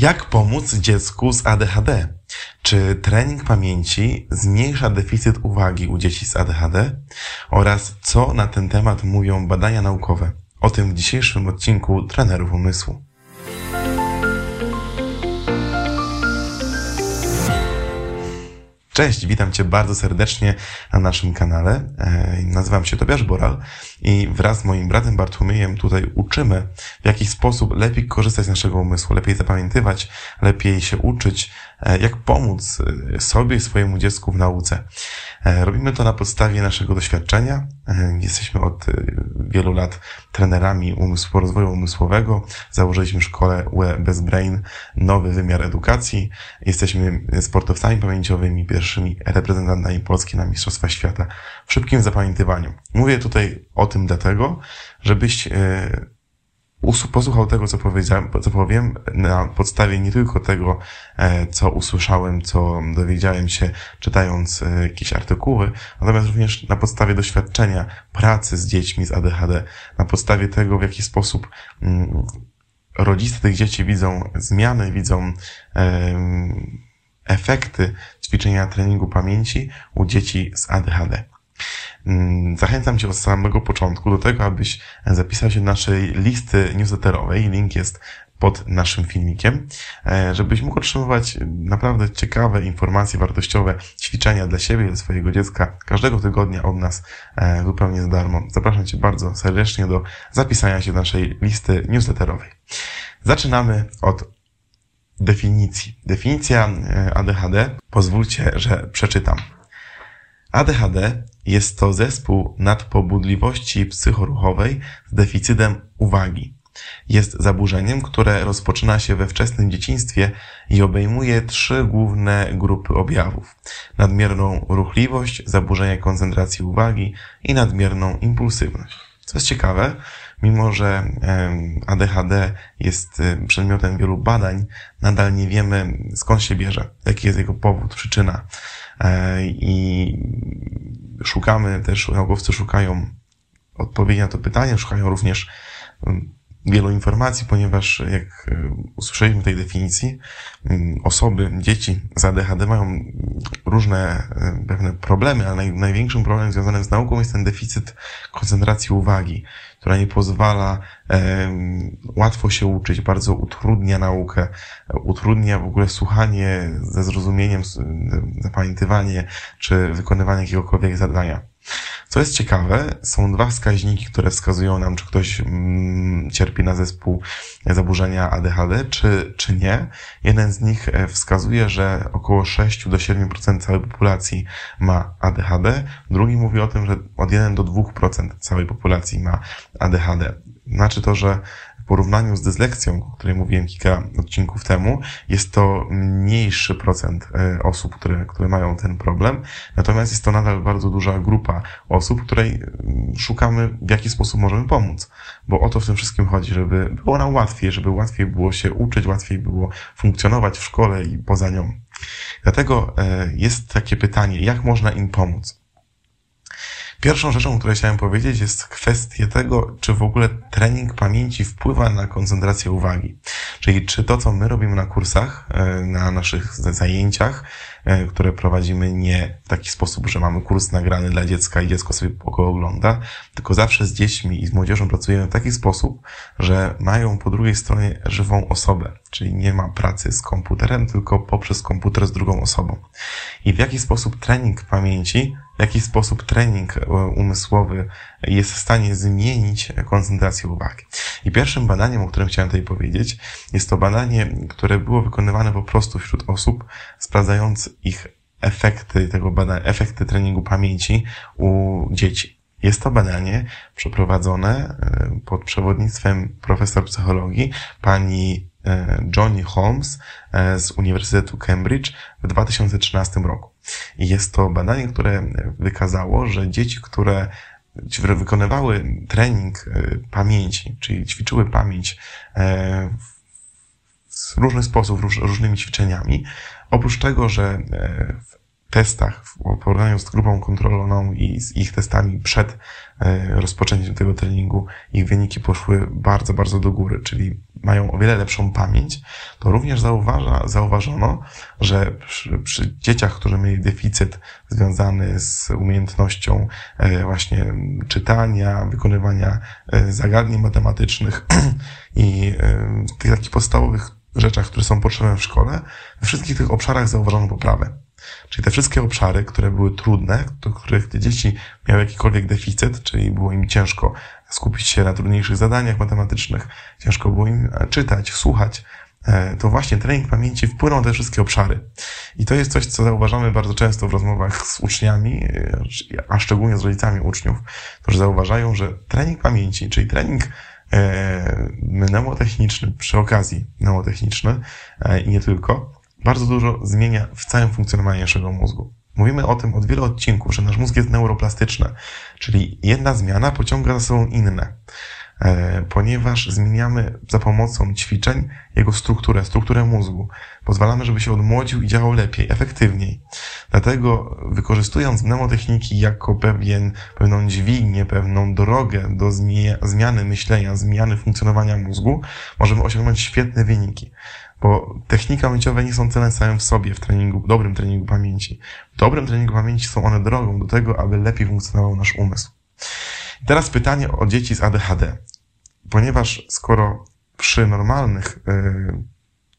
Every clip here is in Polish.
Jak pomóc dziecku z ADHD? Czy trening pamięci zmniejsza deficyt uwagi u dzieci z ADHD? Oraz co na ten temat mówią badania naukowe? O tym w dzisiejszym odcinku Trenerów Umysłu. Cześć, witam Cię bardzo serdecznie na naszym kanale. E, nazywam się Tobiasz Boral i wraz z moim bratem Bartłomiejem tutaj uczymy, w jaki sposób lepiej korzystać z naszego umysłu, lepiej zapamiętywać, lepiej się uczyć, e, jak pomóc e, sobie i swojemu dziecku w nauce. Robimy to na podstawie naszego doświadczenia. Jesteśmy od wielu lat trenerami umysłu, rozwoju umysłowego. Założyliśmy szkołę UE Bez Brain, nowy wymiar edukacji. Jesteśmy sportowcami pamięciowymi, pierwszymi reprezentantami Polski na Mistrzostwa Świata w szybkim zapamiętywaniu. Mówię tutaj o tym dlatego, żebyś e, posłuchał tego, co powiedziałem, co powiem, na podstawie nie tylko tego, e, co usłyszałem, co dowiedziałem się czytając e, jakieś artykuły, natomiast również na podstawie doświadczenia pracy z dziećmi z ADHD, na podstawie tego, w jaki sposób mm, rodzice tych dzieci widzą zmiany, widzą efekty ćwiczenia treningu pamięci u dzieci z ADHD. Mm, zachęcam Cię od samego początku do tego, abyś zapisał się do naszej listy newsletterowej. Link jest pod naszym filmikiem, e, żebyś mógł otrzymywać naprawdę ciekawe informacje wartościowe, ćwiczenia dla siebie dla swojego dziecka każdego tygodnia od nas e, zupełnie za darmo. Zapraszam Cię bardzo serdecznie do zapisania się do naszej listy newsletterowej. Zaczynamy od definicji. Definicja e, ADHD, pozwólcie, że przeczytam. ADHD jest to zespół nadpobudliwości psychoruchowej z deficytem uwagi. Jest zaburzeniem, które rozpoczyna się we wczesnym dzieciństwie i obejmuje trzy główne grupy objawów. Nadmierną ruchliwość, zaburzenie koncentracji uwagi i nadmierną impulsywność. Co jest ciekawe, mimo że ADHD jest przedmiotem wielu badań, nadal nie wiemy skąd się bierze, jaki jest jego powód, przyczyna. E, I szukamy też, naukowcy szukają odpowiedzi na to pytanie, szukają również wielu informacji, ponieważ jak e, usłyszeliśmy tej definicji, osoby, dzieci z ADHD mają różne e, pewne problemy, ale naj, największym problemem związanym z nauką jest ten deficyt koncentracji uwagi, która nie pozwala e, łatwo się uczyć, bardzo utrudnia naukę, utrudnia w ogóle słuchanie ze zrozumieniem, zapamiętywanie czy wykonywanie jakiegokolwiek zadania. Co jest ciekawe, są dwa wskaźniki, które wskazują nam, czy ktoś mm, cierpi na zespół zaburzenia ADHD, czy, czy nie. Jeden z nich e, wskazuje, że około 6 do 7% całej populacji ma ADHD. Drugi mówi o tym, że od 1 do 2% całej populacji ma ADHD. Znaczy to, że porównaniu z dyslekcją, o której mówiłem kilka odcinków temu, jest to mniejszy procent e, osób, które, które mają ten problem. Natomiast jest to nadal bardzo duża grupa osób, której mm, szukamy, w jaki sposób możemy pomóc. Bo o to w tym wszystkim chodzi, żeby było nam łatwiej, żeby łatwiej było się uczyć, łatwiej było funkcjonować w szkole i poza nią. Dlatego e, jest takie pytanie, jak można im pomóc? Pierwszą rzeczą, której chciałem powiedzieć, jest kwestia tego, czy w ogóle trening pamięci wpływa na koncentrację uwagi. Czyli czy to, co my robimy na kursach, e, na naszych zajęciach, e, które prowadzimy nie w taki sposób, że mamy kurs nagrany dla dziecka i dziecko sobie go ogląda, tylko zawsze z dziećmi i z młodzieżą pracujemy w taki sposób, że mają po drugiej stronie żywą osobę, czyli nie ma pracy z komputerem, tylko poprzez komputer z drugą osobą. I w jaki sposób trening pamięci w jaki sposób trening e, umysłowy jest w stanie zmienić koncentrację uwagi. I pierwszym badaniem, o którym chciałem tutaj powiedzieć, jest to badanie, które było wykonywane po prostu wśród osób, sprawdzając ich efekty tego badania, efekty treningu pamięci u dzieci. Jest to badanie przeprowadzone e, pod przewodnictwem profesor psychologii pani Johnny Holmes z Uniwersytetu Cambridge w 2013 roku. I jest to badanie, które wykazało, że dzieci, które wykonywały trening e, pamięci, czyli ćwiczyły pamięć e, w różny sposób, różnymi ćwiczeniami, oprócz tego, że e, w testach, w porównaniu z grupą kontrolowaną i z ich testami przed rozpoczęciem tego treningu, ich wyniki poszły bardzo, bardzo do góry, czyli mają o wiele lepszą pamięć, to również zauważa, zauważono, że przy, przy dzieciach, którzy mieli deficyt związany z umiejętnością e, właśnie czytania, wykonywania e, zagadnień matematycznych i tych takich podstawowych rzeczach, które są potrzebne w szkole, we wszystkich tych obszarach zauważono poprawę. Czyli te wszystkie obszary, które były trudne, do których te dzieci miały jakikolwiek deficyt, czyli było im ciężko skupić się na trudniejszych zadaniach matematycznych, ciężko było im e, czytać, słuchać, e, to właśnie trening pamięci wpłynął na te wszystkie obszary. I to jest coś, co zauważamy bardzo często w rozmowach z uczniami, e, a szczególnie z rodzicami uczniów, którzy zauważają, że trening pamięci, czyli trening mnemotechniczny, przy okazji mnemotechniczny i nie tylko, bardzo dużo zmienia w całym funkcjonowaniu naszego mózgu. Mówimy o tym od wielu odcinków, że nasz mózg jest neuroplastyczny, czyli jedna zmiana pociąga za sobą inne, e, ponieważ zmieniamy za pomocą ćwiczeń jego strukturę, strukturę mózgu. Pozwalamy, żeby się odmłodził i działał lepiej, efektywniej. Dlatego wykorzystując mnemotechniki jako pewien, pewną dźwignię, pewną drogę do zmiany myślenia, zmiany funkcjonowania mózgu, możemy osiągnąć świetne wyniki. Bo technika pamięciowe nie są celem samym w sobie w treningu, dobrym treningu pamięci. W dobrym treningu pamięci są one drogą do tego, aby lepiej funkcjonował nasz umysł. Teraz pytanie o dzieci z ADHD. Ponieważ skoro przy normalnych yy,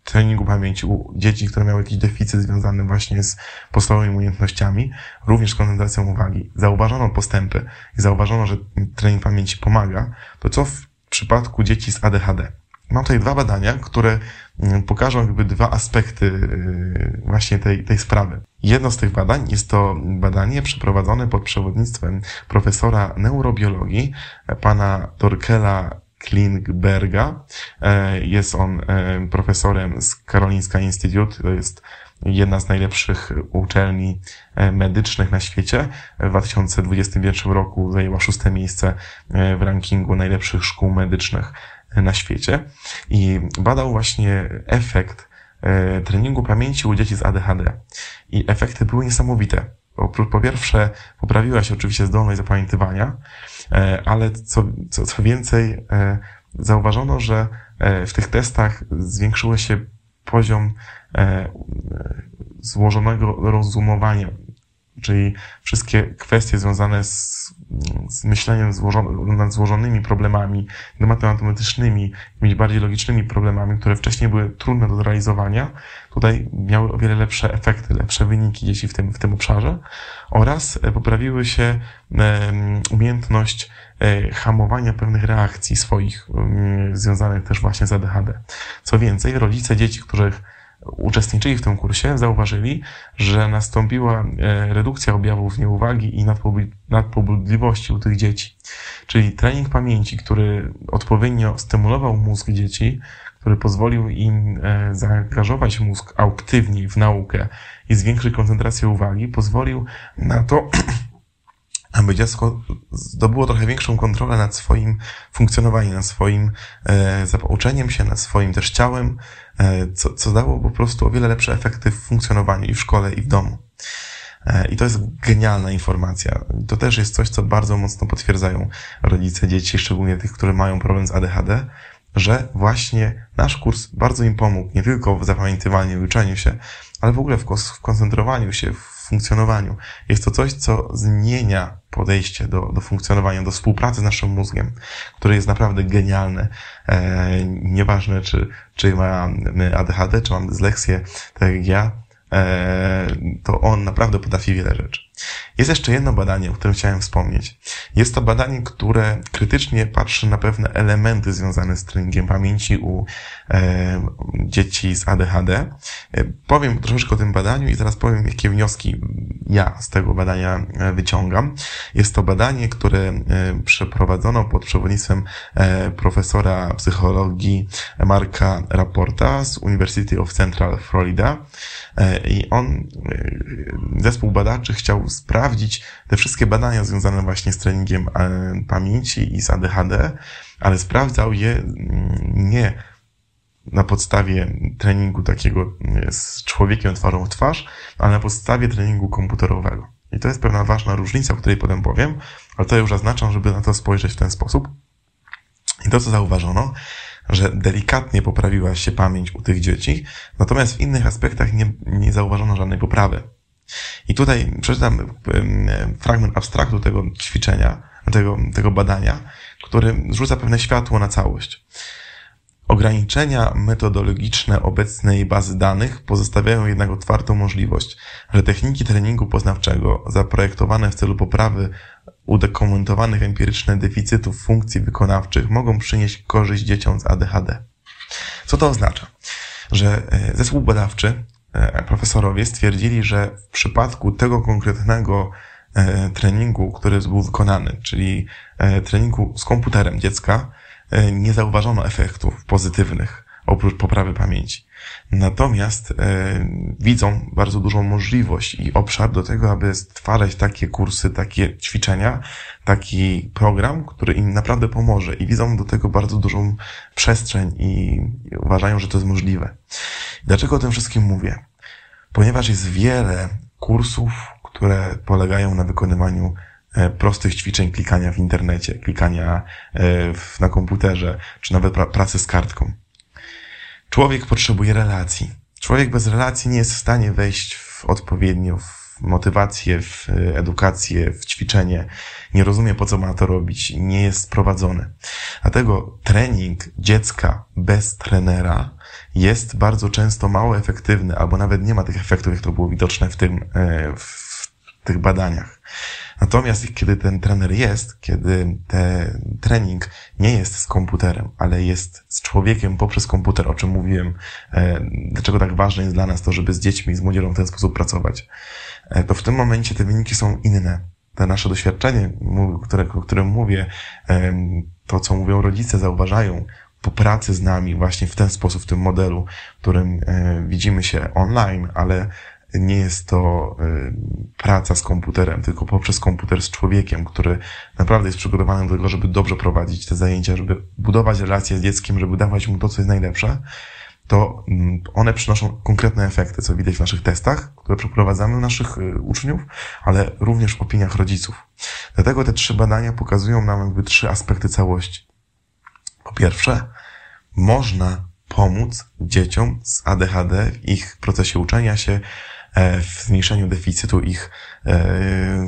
treningu pamięci u dzieci, które miały jakiś deficyt związany właśnie z podstawowymi umiejętnościami, również z koncentracją uwagi, zauważono postępy i zauważono, że trening pamięci pomaga, to co w przypadku dzieci z ADHD? Mam tutaj dwa badania, które mm, pokażą jakby dwa aspekty y, właśnie tej, tej sprawy. Jedno z tych badań jest to badanie przeprowadzone pod przewodnictwem profesora neurobiologii, pana Torkela Klingberga. E, jest on e, profesorem z Karolinska Institute, to jest jedna z najlepszych uczelni e, medycznych na świecie. W 2021 roku zajęła szóste miejsce w rankingu najlepszych szkół medycznych na świecie i badał właśnie efekt e, treningu pamięci u dzieci z ADHD. I efekty były niesamowite. Po pierwsze, poprawiła się oczywiście zdolność zapamiętywania, e, ale co, co, co więcej, e, zauważono, że w tych testach zwiększyło się poziom złożonego rozumowania, czyli wszystkie kwestie związane z z myśleniem złożony, nad złożonymi problemami matematycznymi, mieć bardziej logicznymi problemami, które wcześniej były trudne do zrealizowania, tutaj miały o wiele lepsze efekty, lepsze wyniki dzieci w tym, w tym obszarze oraz e, poprawiły się umiejętność e, hamowania pewnych reakcji swoich, związanych też właśnie z ADHD. Co więcej, rodzice dzieci, których uczestniczyli w tym kursie, zauważyli, że nastąpiła e, redukcja objawów nieuwagi i nadpobudliwości u tych dzieci. Czyli trening pamięci, który odpowiednio stymulował mózg dzieci, który pozwolił im e, zaangażować mózg aktywniej w naukę i zwiększyć koncentrację uwagi, pozwolił na to, aby dziecko zdobyło trochę większą kontrolę nad swoim funkcjonowaniem, nad swoim e, zapouczeniem się, nad swoim też ciałem, e, co, co dało po prostu o wiele lepsze efekty w funkcjonowaniu i w szkole, i w domu. E, I to jest genialna informacja. To też jest coś, co bardzo mocno potwierdzają rodzice dzieci, szczególnie tych, którzy mają problem z ADHD, że właśnie nasz kurs bardzo im pomógł, nie tylko w zapamiętywaniu, uczeniu się, ale w ogóle w koncentrowaniu się, w funkcjonowaniu. Jest to coś, co zmienia podejście do, do funkcjonowania, do współpracy z naszym mózgiem, które jest naprawdę genialne. E, nieważne, czy, czy mamy ADHD, czy mam dysleksję, tak jak ja, e, to on naprawdę potrafi wiele rzeczy. Jest jeszcze jedno badanie, o którym chciałem wspomnieć. Jest to badanie, które krytycznie patrzy na pewne elementy związane z treningiem pamięci u e, dzieci z ADHD. E, powiem troszeczkę o tym badaniu i zaraz powiem, jakie wnioski ja z tego badania e, wyciągam. Jest to badanie, które e, przeprowadzono pod przewodnictwem profesora psychologii Marka Raporta z University of Central Florida. I on, zespół badaczy chciał sprawdzić te wszystkie badania związane właśnie z treningiem e, pamięci i z ADHD, ale sprawdzał je mm, nie na podstawie treningu takiego e, z człowiekiem twarzą w twarz, ale na podstawie treningu komputerowego. I to jest pewna ważna różnica, o której potem powiem, ale to już zaznaczam, żeby na to spojrzeć w ten sposób. I to, co zauważono, że delikatnie poprawiła się pamięć u tych dzieci, natomiast w innych aspektach nie, nie zauważono żadnej poprawy. I tutaj przeczytam fragment abstraktu tego ćwiczenia, tego, tego badania, który rzuca pewne światło na całość. Ograniczenia metodologiczne obecnej bazy danych pozostawiają jednak otwartą możliwość, że techniki treningu poznawczego zaprojektowane w celu poprawy udokumentowanych empirycznie deficytów funkcji wykonawczych mogą przynieść korzyść dzieciom z ADHD. Co to oznacza? Że e, zespół badawczy, profesorowie stwierdzili, że w przypadku tego konkretnego e, treningu, który był wykonany, czyli treningu z komputerem dziecka, E, nie zauważono efektów pozytywnych oprócz poprawy pamięci. Natomiast e, widzą bardzo dużą możliwość i obszar do tego, aby stwarzać takie kursy, takie ćwiczenia, taki program, który im naprawdę pomoże i widzą do tego bardzo dużą przestrzeń i uważają, że to jest możliwe. Dlaczego o tym wszystkim mówię? Ponieważ jest wiele kursów, które polegają na wykonywaniu E, prostych ćwiczeń klikania w internecie, klikania e, na komputerze, czy nawet pracy z kartką. Człowiek potrzebuje relacji. Człowiek bez relacji nie jest w stanie wejść w odpowiednio w motywację, w e, edukację, w ćwiczenie. Nie rozumie, po co ma to robić. Nie jest prowadzony. Dlatego trening dziecka bez trenera jest bardzo często mało efektywny, albo nawet nie ma tych efektów, jak to było widoczne w tym, w tych badaniach. Natomiast kiedy ten trener jest, kiedy ten trening nie jest z komputerem, ale jest z człowiekiem poprzez komputer, o czym mówiłem, e, dlaczego tak ważne jest dla nas to, żeby z dziećmi, z młodzieżą w ten sposób pracować, e, to w tym momencie te wyniki są inne. Te nasze doświadczenie, które, o którym mówię, e, to co mówią rodzice, zauważają, po pracy z nami właśnie w ten sposób, w tym modelu, w którym widzimy się online, ale nie jest to y, praca z komputerem, tylko poprzez komputer z człowiekiem, który naprawdę jest przygotowany do tego, żeby dobrze prowadzić te zajęcia, żeby budować relacje z dzieckiem, żeby dawać mu to, co jest najlepsze, to mm, one przynoszą konkretne efekty, co widać w naszych testach, które przeprowadzamy naszych y, uczniów, ale również w opiniach rodziców. Dlatego te trzy badania pokazują nam jakby trzy aspekty całości. Po pierwsze, można pomóc dzieciom z ADHD w ich procesie uczenia się, w zmniejszeniu deficytu ich, e,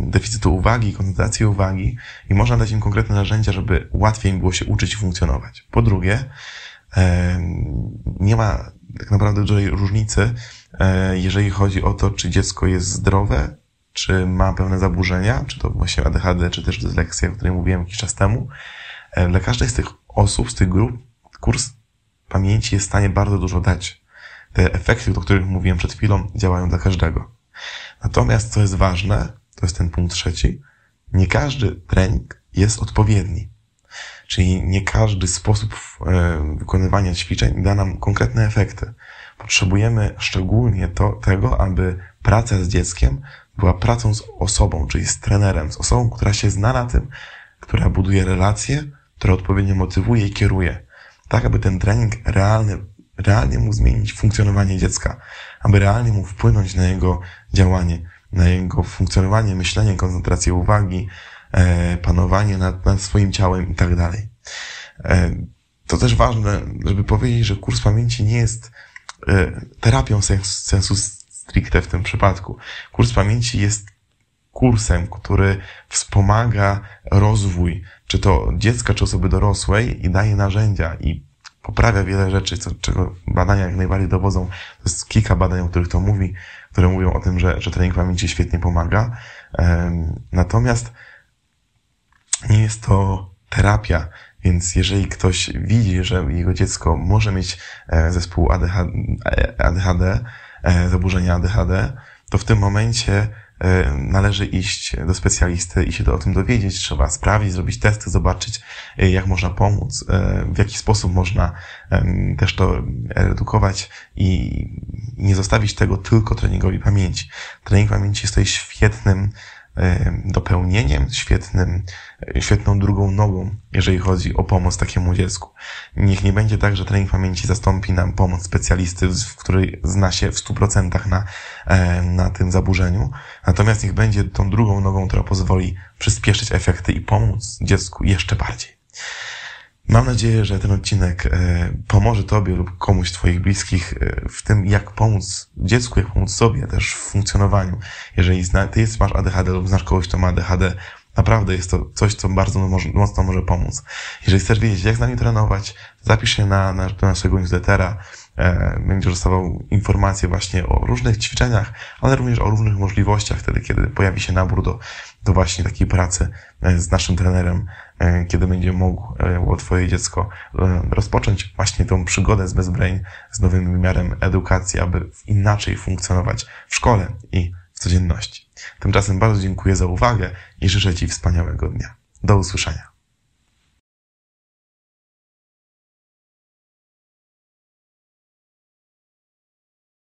deficytu uwagi, koncentracji uwagi i można dać im konkretne narzędzia, żeby łatwiej im było się uczyć i funkcjonować. Po drugie, e, nie ma tak naprawdę dużej różnicy, jeżeli chodzi o to, czy dziecko jest zdrowe, czy ma pewne zaburzenia, czy to właśnie ADHD, czy też dysleksja, o której mówiłem jakiś czas temu. Dla każdej z tych osób, z tych grup, kurs pamięci jest w stanie bardzo dużo dać te efekty, o których mówiłem przed chwilą, działają dla każdego. Natomiast, co jest ważne, to jest ten punkt trzeci, nie każdy trening jest odpowiedni. Czyli nie każdy sposób e, wykonywania ćwiczeń da nam konkretne efekty. Potrzebujemy szczególnie to, tego, aby praca z dzieckiem była pracą z osobą, czyli z trenerem, z osobą, która się zna na tym, która buduje relacje, która odpowiednio motywuje i kieruje. Tak, aby ten trening realny realnie mu zmienić funkcjonowanie dziecka, aby realnie mu wpłynąć na jego działanie, na jego funkcjonowanie, myślenie, koncentrację uwagi, e, panowanie nad, nad swoim ciałem i tak dalej. E, to też ważne, żeby powiedzieć, że kurs pamięci nie jest e, terapią sens, sensu stricte w tym przypadku. Kurs pamięci jest kursem, który wspomaga rozwój, czy to dziecka, czy osoby dorosłej i daje narzędzia i poprawia wiele rzeczy, co, czego badania jak najbardziej dowodzą. To jest kilka badań, o których to mówi, które mówią o tym, że, że trening pamięci świetnie pomaga. Natomiast nie jest to terapia, więc jeżeli ktoś widzi, że jego dziecko może mieć e, zespół ADHD, ADHD zaburzenia ADHD, to w tym momencie E, należy iść do specjalisty i się o tym dowiedzieć. Trzeba sprawdzić, zrobić testy, zobaczyć, e, jak można pomóc, e, w jaki sposób można też to redukować i nie zostawić tego tylko treningowi pamięci. Trening pamięci jest tutaj świetnym dopełnieniem, świetnym, świetną drugą nogą, jeżeli chodzi o pomoc takiemu dziecku. Niech nie będzie tak, że trening pamięci zastąpi nam pomoc specjalisty, w której zna się w 100% na, na tym zaburzeniu. Natomiast niech będzie tą drugą nogą, która pozwoli przyspieszyć efekty i pomóc dziecku jeszcze bardziej. Mam nadzieję, że ten odcinek e, pomoże Tobie lub komuś Twoich bliskich e, w tym, jak pomóc dziecku, jak pomóc sobie też w funkcjonowaniu. Jeżeli zna, Ty jest, masz ADHD lub znasz kogoś, kto ma ADHD, naprawdę jest to coś, co bardzo mocno może pomóc. Jeżeli chcesz wiedzieć, jak z nami trenować, zapisz się na, na do naszego newslettera. E, będziesz dostawał informacje właśnie o różnych ćwiczeniach, ale również o różnych możliwościach wtedy, kiedy pojawi się nabór do, do właśnie takiej pracy z naszym trenerem E, kiedy będzie mogło e, Twoje dziecko e, rozpocząć właśnie tą przygodę z BestBrain, z nowym wymiarem edukacji, aby inaczej funkcjonować w szkole i w codzienności. Tymczasem bardzo dziękuję za uwagę i życzę Ci wspaniałego dnia. Do usłyszenia.